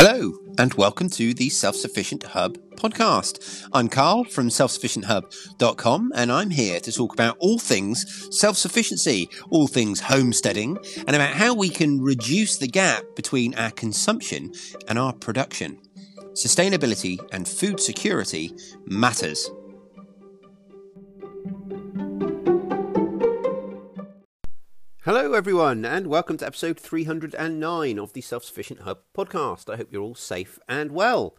Hello, and welcome to the Self Sufficient Hub podcast. I'm Carl from selfsufficienthub.com, and I'm here to talk about all things self sufficiency, all things homesteading, and about how we can reduce the gap between our consumption and our production. Sustainability and food security matters. Hello, everyone, and welcome to episode 309 of the Self Sufficient Hub podcast. I hope you're all safe and well.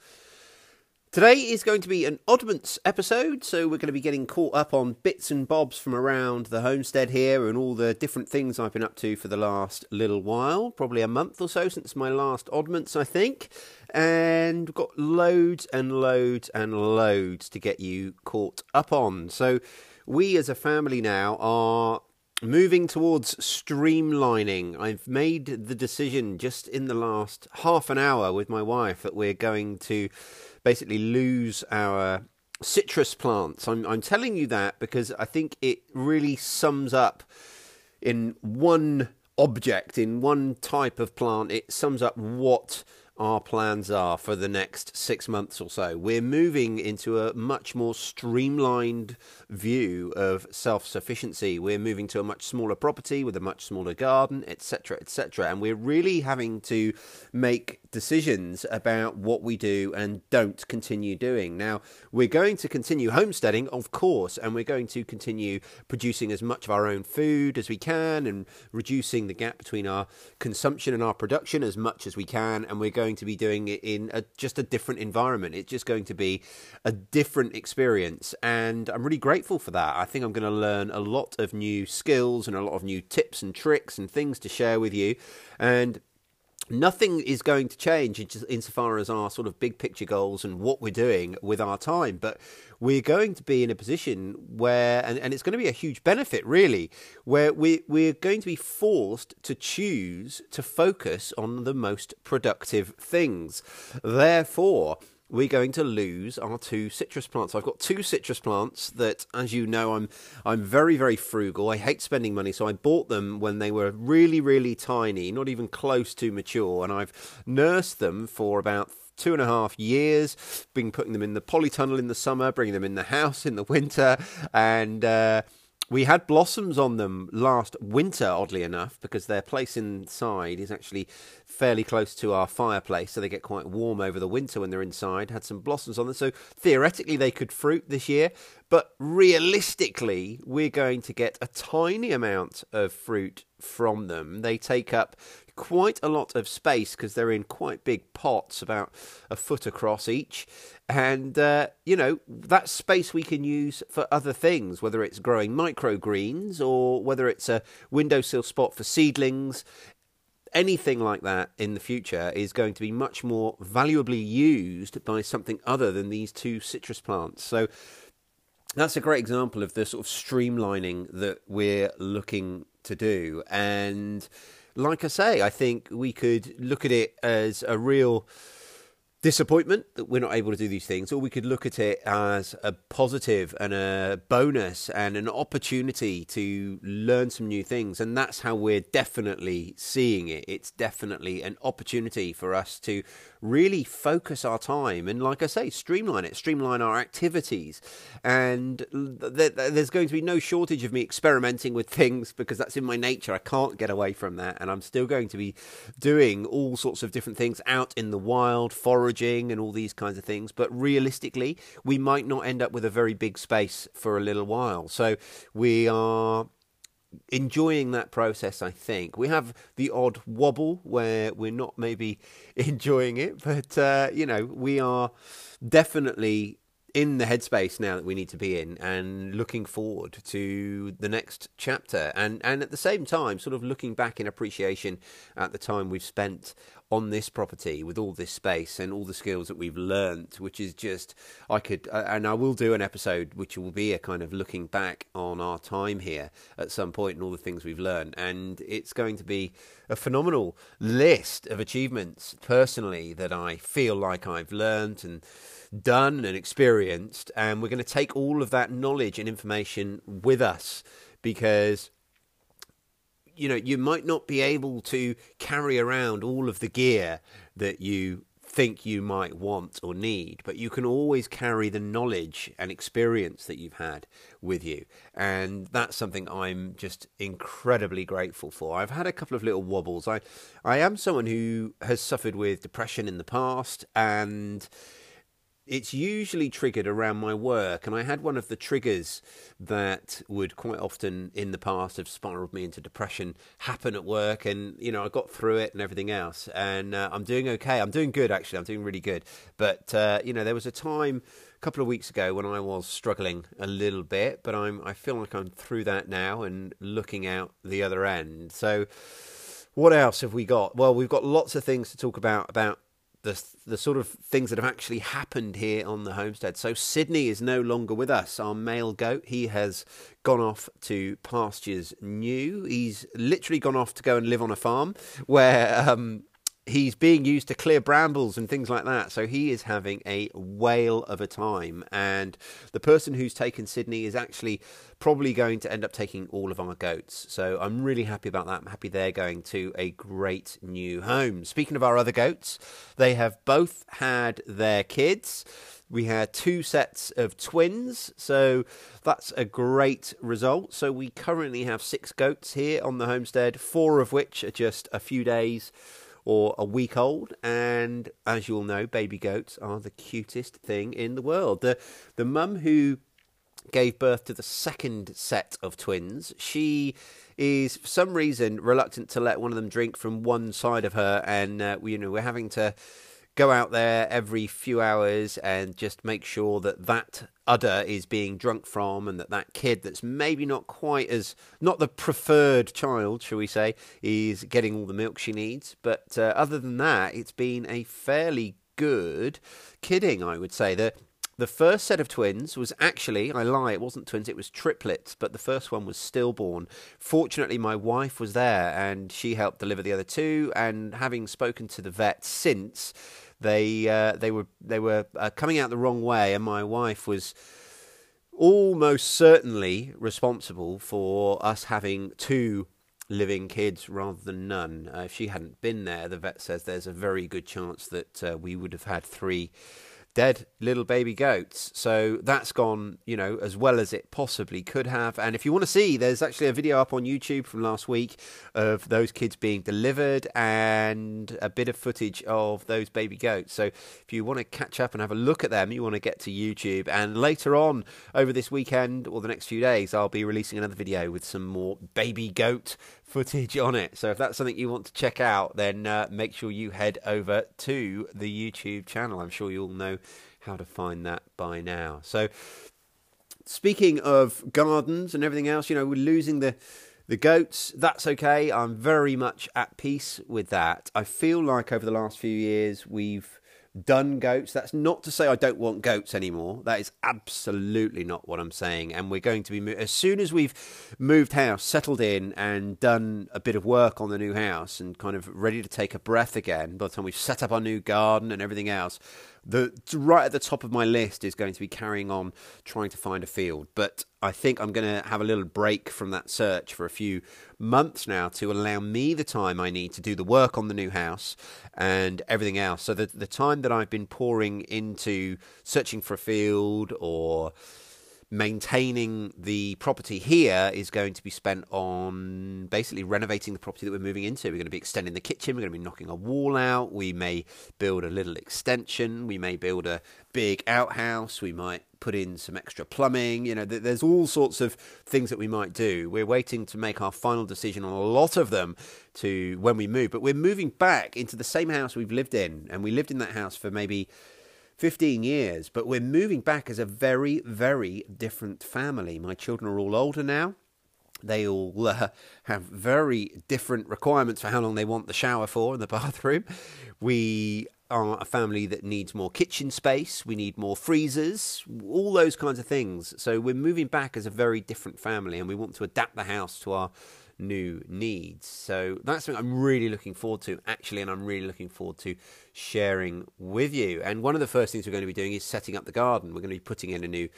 Today is going to be an oddments episode, so we're going to be getting caught up on bits and bobs from around the homestead here and all the different things I've been up to for the last little while, probably a month or so since my last oddments, I think. And we've got loads and loads and loads to get you caught up on. So, we as a family now are moving towards streamlining, I've made the decision just in the last half an hour with my wife that we're going to basically lose our citrus plants. I'm, I'm telling you that because I think it really sums up in one object, in one type of plant, it sums up what our plans are for the next six months or so. We're moving into a much more streamlined view of self sufficiency. We're moving to a much smaller property with a much smaller garden, etc., etc. And we're really having to make decisions about what we do and don't continue doing. Now, we're going to continue homesteading, of course, and we're going to continue producing as much of our own food as we can and reducing the gap between our consumption and our production as much as we can. And we're going to be doing it in a, just a different environment. It's just going to be a different experience. And I'm really grateful for that. I think I'm going to learn a lot of new skills and a lot of new tips and tricks and things to share with you. And nothing is going to change insofar as our sort of big picture goals and what we're doing with our time. But we're going to be in a position where, and, and it's going to be a huge benefit really, where we, we're going to be forced to choose to focus on the most productive things. Therefore, we're going to lose our two citrus plants. I've got two citrus plants that, as you know, I'm I'm very very frugal. I hate spending money, so I bought them when they were really really tiny, not even close to mature, and I've nursed them for about two and a half years. Been putting them in the polytunnel in the summer, bringing them in the house in the winter, and. Uh, we had blossoms on them last winter, oddly enough, because their place inside is actually fairly close to our fireplace, so they get quite warm over the winter when they're inside. Had some blossoms on them, so theoretically they could fruit this year, but realistically, we're going to get a tiny amount of fruit from them. They take up quite a lot of space because they're in quite big pots, about a foot across each. And, uh, you know, that space we can use for other things, whether it's growing microgreens or whether it's a windowsill spot for seedlings. Anything like that in the future is going to be much more valuably used by something other than these two citrus plants. So, that's a great example of the sort of streamlining that we're looking to do. And like I say, I think we could look at it as a real disappointment that we're not able to do these things, or we could look at it as a positive and a bonus and an opportunity to learn some new things. And that's how we're definitely seeing it. It's definitely an opportunity for us to really focus our time and, like I say, streamline it, streamline our activities. And th- th- there's going to be no shortage of me experimenting with things because that's in my nature. I can't get away from that. And I'm still going to be doing all sorts of different things out in the wild, foraging, and all these kinds of things. But realistically, we might not end up with a very big space for a little while. So we are enjoying that process, I think. We have the odd wobble where we're not maybe enjoying it, but, uh, you know, we are definitely in the headspace now that we need to be in and looking forward to the next chapter. And and at the same time sort of looking back in appreciation at the time we've spent on this property with all this space and all the skills that we've learnt, which is just I could uh, and I will do an episode which will be a kind of looking back on our time here at some point and all the things we've learned, and it's going to be a phenomenal list of achievements personally that I feel like I've learnt and done and experienced, and we're going to take all of that knowledge and information with us because you know, you might not be able to carry around all of the gear that you think you might want or need, but you can always carry the knowledge and experience that you've had with you. And that's something I'm just incredibly grateful for. I've had a couple of little wobbles. I, I am someone who has suffered with depression in the past and it's usually triggered around my work, and I had one of the triggers that would quite often in the past have spiraled me into depression happen at work, and you know I got through it and everything else, and uh, I'm doing okay. I'm doing good actually. I'm doing really good. But uh, you know there was a time a couple of weeks ago when I was struggling a little bit, but I'm I feel like I'm through that now and looking out the other end. So. What else have we got? Well, we've got lots of things to talk about about the the sort of things that have actually happened here on the homestead. So Sydney is no longer with us. Our male goat, he has gone off to pastures new. He's literally gone off to go and live on a farm where um, he's being used to clear brambles and things like that. So he is having a whale of a time. And the person who's taken Sydney is actually probably going to end up taking all of our goats. So I'm really happy about that. I'm happy they're going to a great new home. Speaking of our other goats, they have both had their kids. We had two sets of twins, so that's a great result. So we currently have six goats here on the homestead, four of which are just a few days or a week old. And as you all know, baby goats are the cutest thing in the world. The the mum who gave birth to the second set of twins, she is for some reason reluctant to let one of them drink from one side of her, and uh, you know we're having to go out there every few hours and just make sure that that udder is being drunk from and that that kid that's maybe not quite as not the preferred child shall we say is getting all the milk she needs. But uh, other than that it's been a fairly good kidding i would say. The the first set of twins was actually, I lie, it wasn't twins, it was triplets, but the first one was stillborn. Fortunately, my wife was there and she helped deliver the other two. And having spoken to the vet since, they uh, they were they were uh, coming out the wrong way, and my wife was almost certainly responsible for us having two living kids rather than none. Uh, if she hadn't been there, the vet says there's a very good chance that uh, we would have had three dead little baby goats. So that's gone, you know, as well as it possibly could have. And if you want to see, there's actually a video up on YouTube from last week of those kids being delivered and a bit of footage of those baby goats. So if you want to catch up and have a look at them, you want to get to YouTube. And later on over this weekend or the next few days, I'll be releasing another video with some more baby goat footage on it. So if that's something you want to check out, then uh, make sure you head over to the YouTube channel. I'm sure you all know how to find that by now. So speaking of gardens and everything else, you know, we're losing the the goats. That's okay. I'm very much at peace with that. I feel like over the last few years we've done goats. That's not to say I don't want goats anymore. That is absolutely not what I'm saying. And we're going to be, as soon as we've moved house, settled in, and done a bit of work on the new house and kind of ready to take a breath again, by the time we've set up our new garden and everything else, the right at the top of my list is going to be carrying on trying to find a field. But I think I'm going to have a little break from that search for a few months now to allow me the time I need to do the work on the new house and everything else. So the the time that I've been pouring into searching for a field or maintaining the property here is going to be spent on basically renovating the property that we're moving into. We're going to be extending the kitchen, we're going to be knocking a wall out, we may build a little extension, we may build a big outhouse, we might put in some extra plumbing. You know, there's all sorts of things that we might do. We're waiting to make our final decision on a lot of them to when we move, but we're moving back into the same house we've lived in, and we lived in that house for maybe 15 years, but we're moving back as a very, very different family. My children are all older now. They all uh, have very different requirements for how long they want the shower for in the bathroom. We are a family that needs more kitchen space, we need more freezers, all those kinds of things. So we're moving back as a very different family and we want to adapt the house to our new needs. So that's something I'm really looking forward to, actually, and I'm really looking forward to sharing with you. And one of the first things we're going to be doing is setting up the garden. We're going to be putting in a new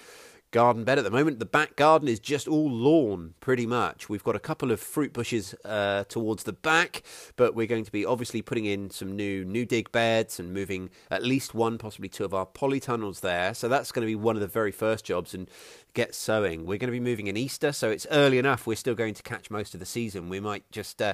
garden bed at the moment. The back garden is just all lawn, pretty much. We've got a couple of fruit bushes uh, towards the back, but we're going to be obviously putting in some new new dig beds and moving at least one, possibly two of our polytunnels there. So that's going to be one of the very first jobs and get sowing. We're going to be moving in Easter, so it's early enough. We're still going to catch most of the season. We might just. Uh,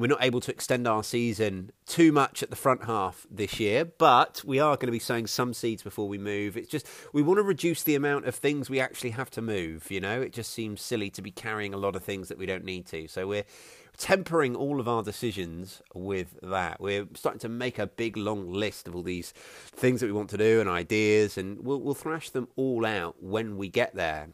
we're not able to extend our season too much at the front half this year, but we are going to be sowing some seeds before we move. It's just we want to reduce the amount of things we actually have to move. You know, it just seems silly to be carrying a lot of things that we don't need to. So we're tempering all of our decisions with that. We're starting to make a big long list of all these things that we want to do and ideas, and we'll, we'll thrash them all out when we get there.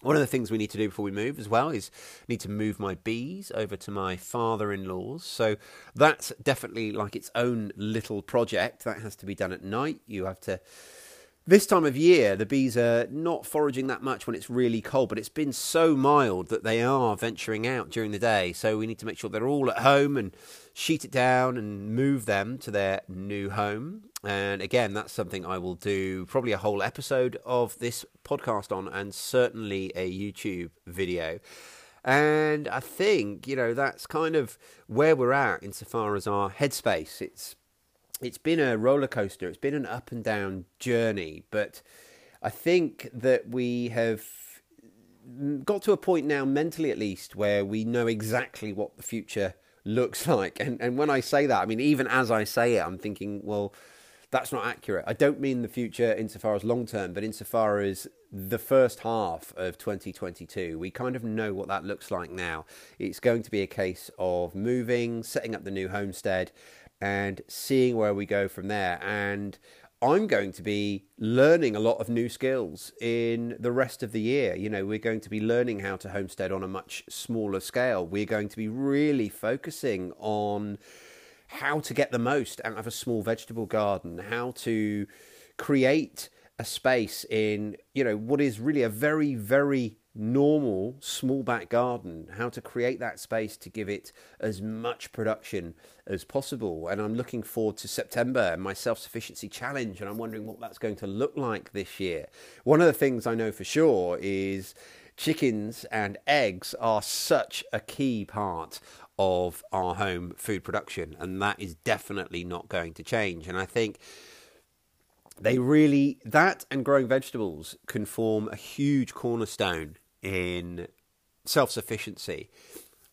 One of the things we need to do before we move as well is need to move my bees over to my father-in-law's. So that's definitely like its own little project that has to be done at night. You have to this time of year, the bees are not foraging that much when it's really cold, but it's been so mild that they are venturing out during the day. So we need to make sure they're all at home and sheet it down and move them to their new home. And again, that's something I will do probably a whole episode of this podcast on, and certainly a YouTube video. And I think, you know, that's kind of where we're at insofar as our headspace. It's it's been a roller coaster. It's been an up and down journey, but I think that we have mm, got to a point now, mentally at least, where we know exactly what the future looks like. And and when I say that, I mean even as I say it, I'm thinking, well, that's not accurate. I don't mean the future insofar as long term, but insofar as the first half of 2022. We kind of know what that looks like now. It's going to be a case of moving, setting up the new homestead, and seeing where we go from there. And I'm going to be learning a lot of new skills in the rest of the year. You know, we're going to be learning how to homestead on a much smaller scale. We're going to be really focusing on how to get the most out of a small vegetable garden, how to create a space in, you know, what is really a very, very normal small back garden, how to create that space to give it as much production as possible. And I'm looking forward to September and my self sufficiency challenge, and I'm wondering what that's going to look like this year. One of the things I know for sure is chickens and eggs are such a key part of our home food production, and that is definitely not going to change. And I think they really that and growing vegetables can form a huge cornerstone in self sufficiency.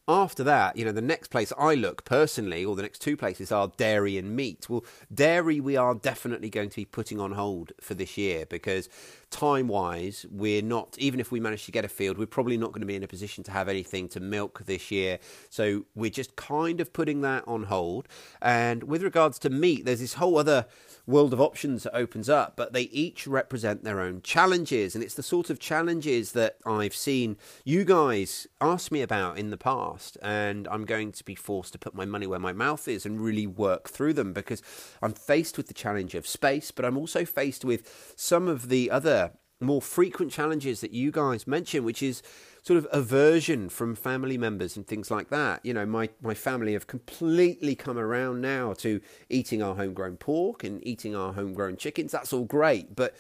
After that, you know, the next place I look personally, or the next two places are dairy and meat. Well, dairy we are definitely going to be putting on hold for this year because time wise, we're not, even if we manage to get a field, we're probably not going to be in a position to have anything to milk this year. So we're just kind of putting that on hold. And with regards to meat, there's this whole other world of options that opens up, but they each represent their own challenges. And it's the sort of challenges that I've seen you guys ask me about in the past. And I'm going to be forced to put my money where my mouth is and really work through them because I'm faced with the challenge of space, but I'm also faced with some of the other more frequent challenges that you guys mention, which is sort of aversion from family members and things like that. You know, my, my family have completely come around now to eating our homegrown pork and eating our homegrown chickens. That's all great, but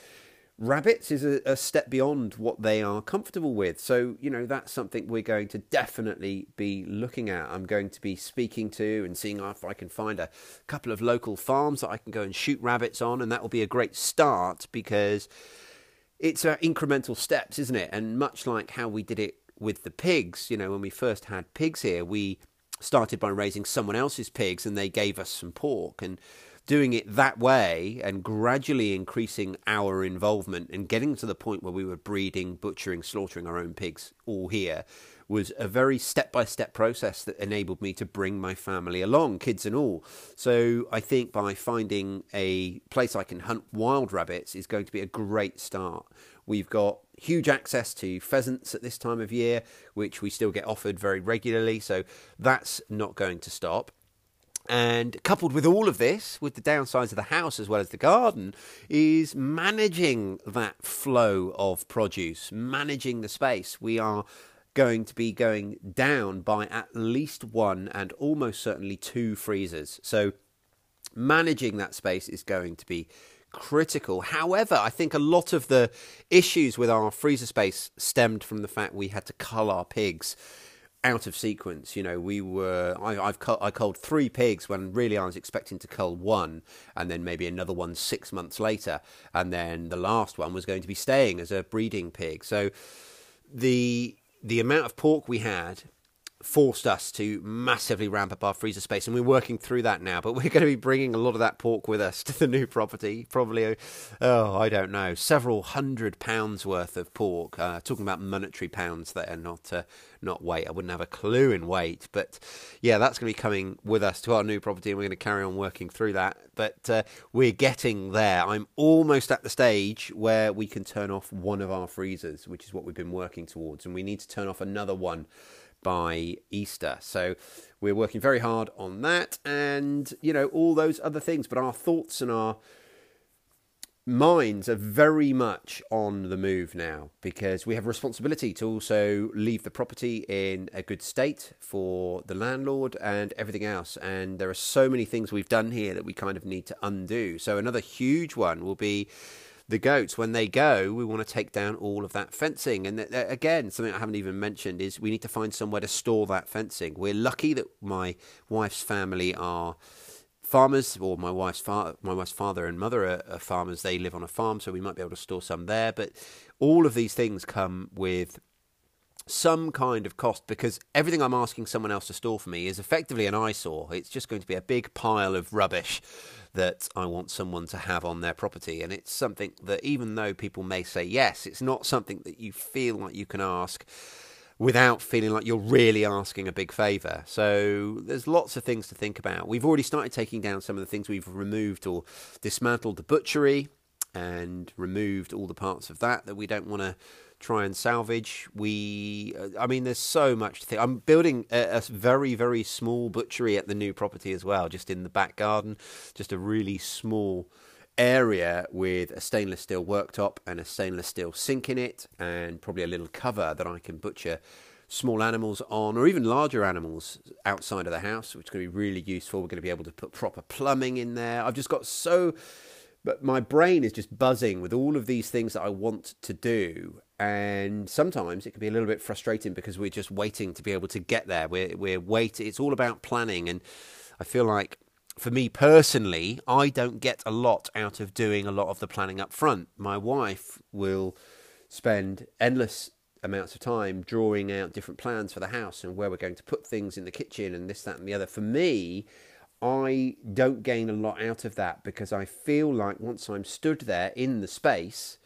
rabbits is a, a, step beyond what they are comfortable with. So, you know, that's something we're going to definitely be looking at. I'm going to be speaking to and seeing if I can find a couple of local farms that I can go and shoot rabbits on, and that will be a great start because it's uh, incremental steps, isn't it? And much like how we did it with the pigs, you know, when we first had pigs here, we started by raising someone else's pigs and they gave us some pork. And doing it that way and gradually increasing our involvement and getting to the point where we were breeding, butchering, slaughtering our own pigs all here was a very step by step process that enabled me to bring my family along, kids and all. So I think by finding a place I can hunt wild rabbits is going to be a great start. We've got huge access to pheasants at this time of year, which we still get offered very regularly, so that's not going to stop. And coupled with all of this, with the downsides of the house as well as the garden, is managing that flow of produce, managing the space. We are going to be going down by at least one and almost certainly two freezers. So managing that space is going to be critical. However, I think a lot of the issues with our freezer space stemmed from the fact we had to cull our pigs out of sequence. You know, we were I, I've cull, I culled three pigs when really I was expecting to cull one, and then maybe another one six months later, and then the last one was going to be staying as a breeding pig. So the the amount of pork we had forced us to massively ramp up our freezer space, and we're working through that now. But we're going to be bringing a lot of that pork with us to the new property. Probably, oh, I don't know, several hundred pounds worth of pork. Uh, talking about monetary pounds there, not uh, not weight. I wouldn't have a clue in weight, but yeah, that's going to be coming with us to our new property, and we're going to carry on working through that. But uh, we're getting there. I'm almost at the stage where we can turn off one of our freezers, which is what we've been working towards, and we need to turn off another one by Easter. So we're working very hard on that and, you know, all those other things. But our thoughts and our minds are very much on the move now because we have a responsibility to also leave the property in a good state for the landlord and everything else. And there are so many things we've done here that we kind of need to undo. So another huge one will be the goats when they go we want to take down all of that fencing. And th- again something i haven't even mentioned is we need to find somewhere to store that fencing. We're lucky that my wife's family are farmers or my wife's my wife's father and mother are, are farmers. They live on a farm so we might be able to store some there. But all of these things come with some kind of cost because everything I'm asking someone else to store for me is effectively an eyesore. It's just going to be a big pile of rubbish that I want someone to have on their property. And it's something that, even though people may say yes, it's not something that you feel like you can ask without feeling like you're really asking a big favour. So there's lots of things to think about. We've already started taking down some of the things we've removed or dismantled the butchery and removed all the parts of that that we don't want to try and salvage. We, uh, I mean, there's so much to think. I'm building a, a, very, very small butchery at the new property as well, just in the back garden, just a really small area with a stainless steel worktop and a stainless steel sink in it, and probably a little cover that I can butcher small animals on, or even larger animals outside of the house, which is going to be really useful. We're going to be able to put proper plumbing in there. I've just got so but my brain is just buzzing with all of these things that I want to do. And sometimes it can be a little bit frustrating because we're just waiting to be able to get there. We're, we're waiting. It's all about planning. And I feel like for me personally, I don't get a lot out of doing a lot of the planning up front. My wife will spend endless amounts of time drawing out different plans for the house and where we're going to put things in the kitchen and this, that, and the other. For me, I don't gain a lot out of that because I feel like once I'm stood there in the space,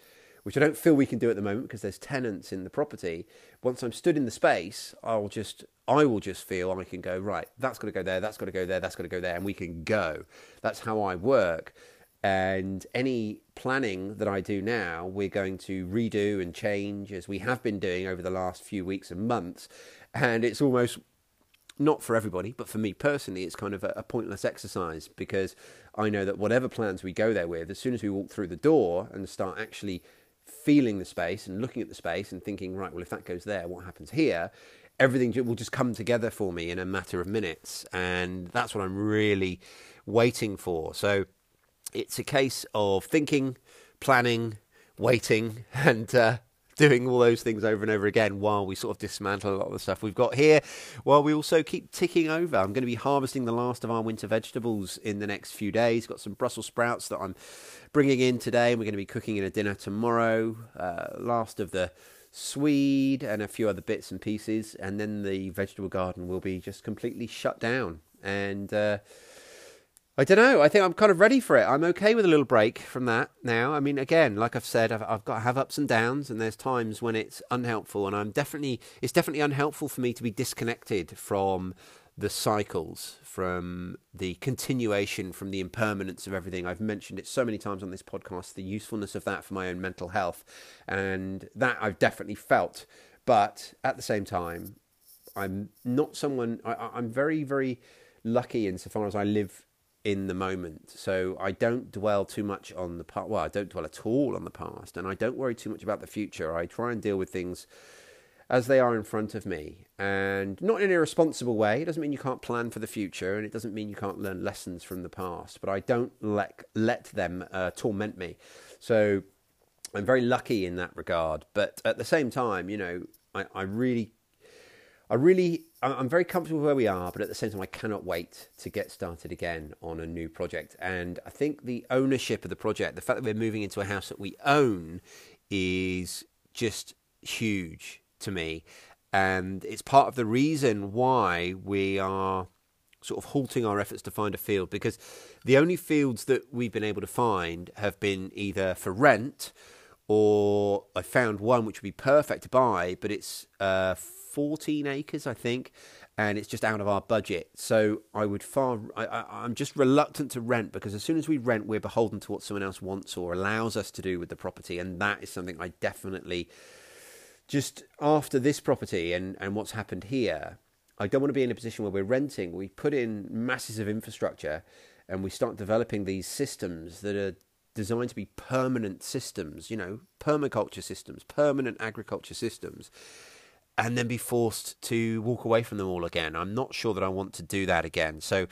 which I don't feel we can do at the moment because there's tenants in the property. Once I'm stood in the space, I'll just I will just feel I can go right. That's got to go there. That's got to go there. That's got to go there, and we can go. That's how I work. And any planning that I do now, we're going to redo and change as we have been doing over the last few weeks and months. And it's almost not for everybody, but for me personally, it's kind of a, a, pointless exercise because I know that whatever plans we go there with, as soon as we walk through the door and start actually feeling the space and looking at the space and thinking, right, well, if that goes there, what happens here? Everything will just come together for me in a matter of minutes. And that's what I'm really waiting for. So it's a case of thinking, planning, waiting, and uh, doing all those things over and over again while we sort of dismantle a lot of the stuff we've got here, while we also keep ticking over. I'm going to be harvesting the last of our winter vegetables in the next few days. Got some Brussels sprouts that I'm bringing in today, and we're going to be cooking in a dinner tomorrow. Uh, last of the swede and a few other bits and pieces, and then the vegetable garden will be just completely shut down. And uh, I don't know. I think I'm kind of ready for it. I'm okay with a little break from that now. I mean, again, like I've said, I've, I've got to have ups and downs, and there's times when it's unhelpful, and I'm definitely it's definitely unhelpful for me to be disconnected from the cycles, from the continuation, from the impermanence of everything. I've mentioned it so many times on this podcast, the usefulness of that for my own mental health, and that I've definitely felt. But at the same time, I'm not someone. I, I'm very, very lucky insofar as I live in the moment. So I don't dwell too much on the past. Well, I don't dwell at all on the past, and I don't worry too much about the future. I try and deal with things as they are in front of me. And not in an irresponsible way. It doesn't mean you can't plan for the future, and it doesn't mean you can't learn lessons from the past. But I don't let, let them uh, torment me. So I'm very lucky in that regard. But at the same time, you know, I, I really I really, I'm very comfortable where we are, but at the same time, I cannot wait to get started again on a new project. And I think the ownership of the project, the fact that we're moving into a house that we own, is just huge to me. And it's part of the reason why we are sort of halting our efforts to find a field because the only fields that we've been able to find have been either for rent or I found one which would be perfect to buy, but it's uh, 14 acres, I think, and it's just out of our budget. So I would far, I, am just reluctant to rent because as soon as we rent, we're beholden to what someone else wants or allows us to do with the property, and that is something I definitely just after this property and, and what's happened here. I don't want to be in a position where we're renting. We put in masses of infrastructure and we start developing these systems that are designed to be permanent systems, you know, permaculture systems, permanent agriculture systems, and then be forced to walk away from them all again. I'm not sure that I want to do that again. So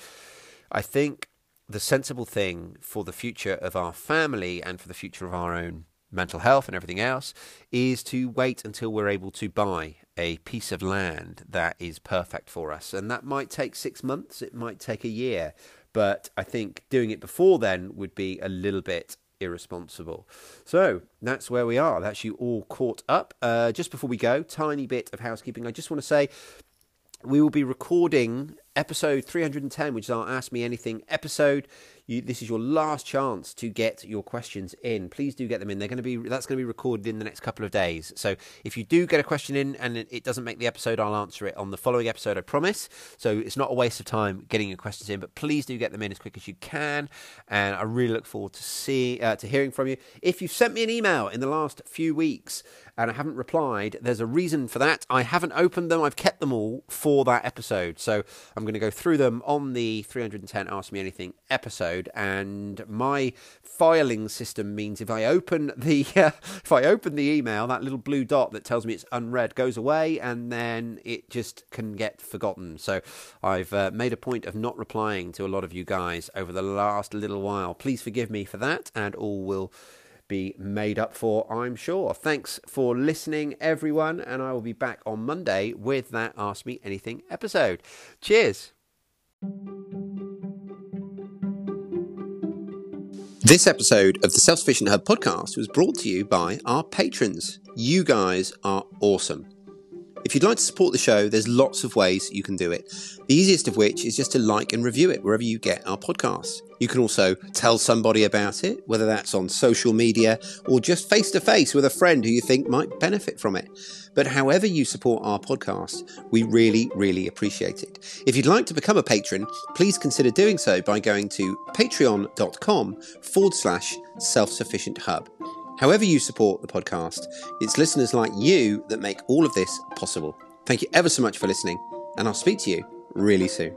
I think the sensible thing for the future of our family and for the future of our own mental health and everything else is to wait until we're able to buy a piece of land that is perfect for us. And that might take six months, it might take a year, but I think doing it before then would be a little bit irresponsible. So that's where we are. That's you all caught up. Uh, just before we go, tiny bit of housekeeping. I just want to say we will be recording episode 310, which is our Ask Me Anything episode. You, this is your last chance to get your questions in. Please do get them in. They're going to be that's going to be recorded in the next couple of days. So if you do get a question in and it doesn't make the episode, I'll answer it on the following episode. I promise. So it's not a waste of time getting your questions in, but please do get them in as quick as you can. And I really look forward to see uh, to hearing from you. If you've sent me an email in the last few weeks and I haven't replied, there's a reason for that. I haven't opened them. I've kept them all for that episode. So I'm going to go through them on the 310 Ask Me Anything episode. And my filing system means if I open the uh, if I open the email, that little blue dot that tells me it's unread goes away, and then it just can get forgotten. So I've uh, made a point of not replying to a lot of you guys over the last little while. Please forgive me for that, and all will be made up for, I'm sure. Thanks for listening, everyone, and I will be back on Monday with that Ask Me Anything episode. Cheers. This episode of the Self Sufficient Hub podcast was brought to you by our patrons. You guys are awesome. If you'd like to support the show, there's lots of ways you can do it. The easiest of which is just to like and review it wherever you get our podcast. You can also tell somebody about it, whether that's on social media or just face to face with a friend who you think might benefit from it. But however you support our podcast, we really, really appreciate it. If you'd like to become a patron, please consider doing so by going to patreon.com forward slash self sufficient hub. However, you support the podcast, it's listeners like you that make all of this possible. Thank you ever so much for listening, and I'll speak to you really soon.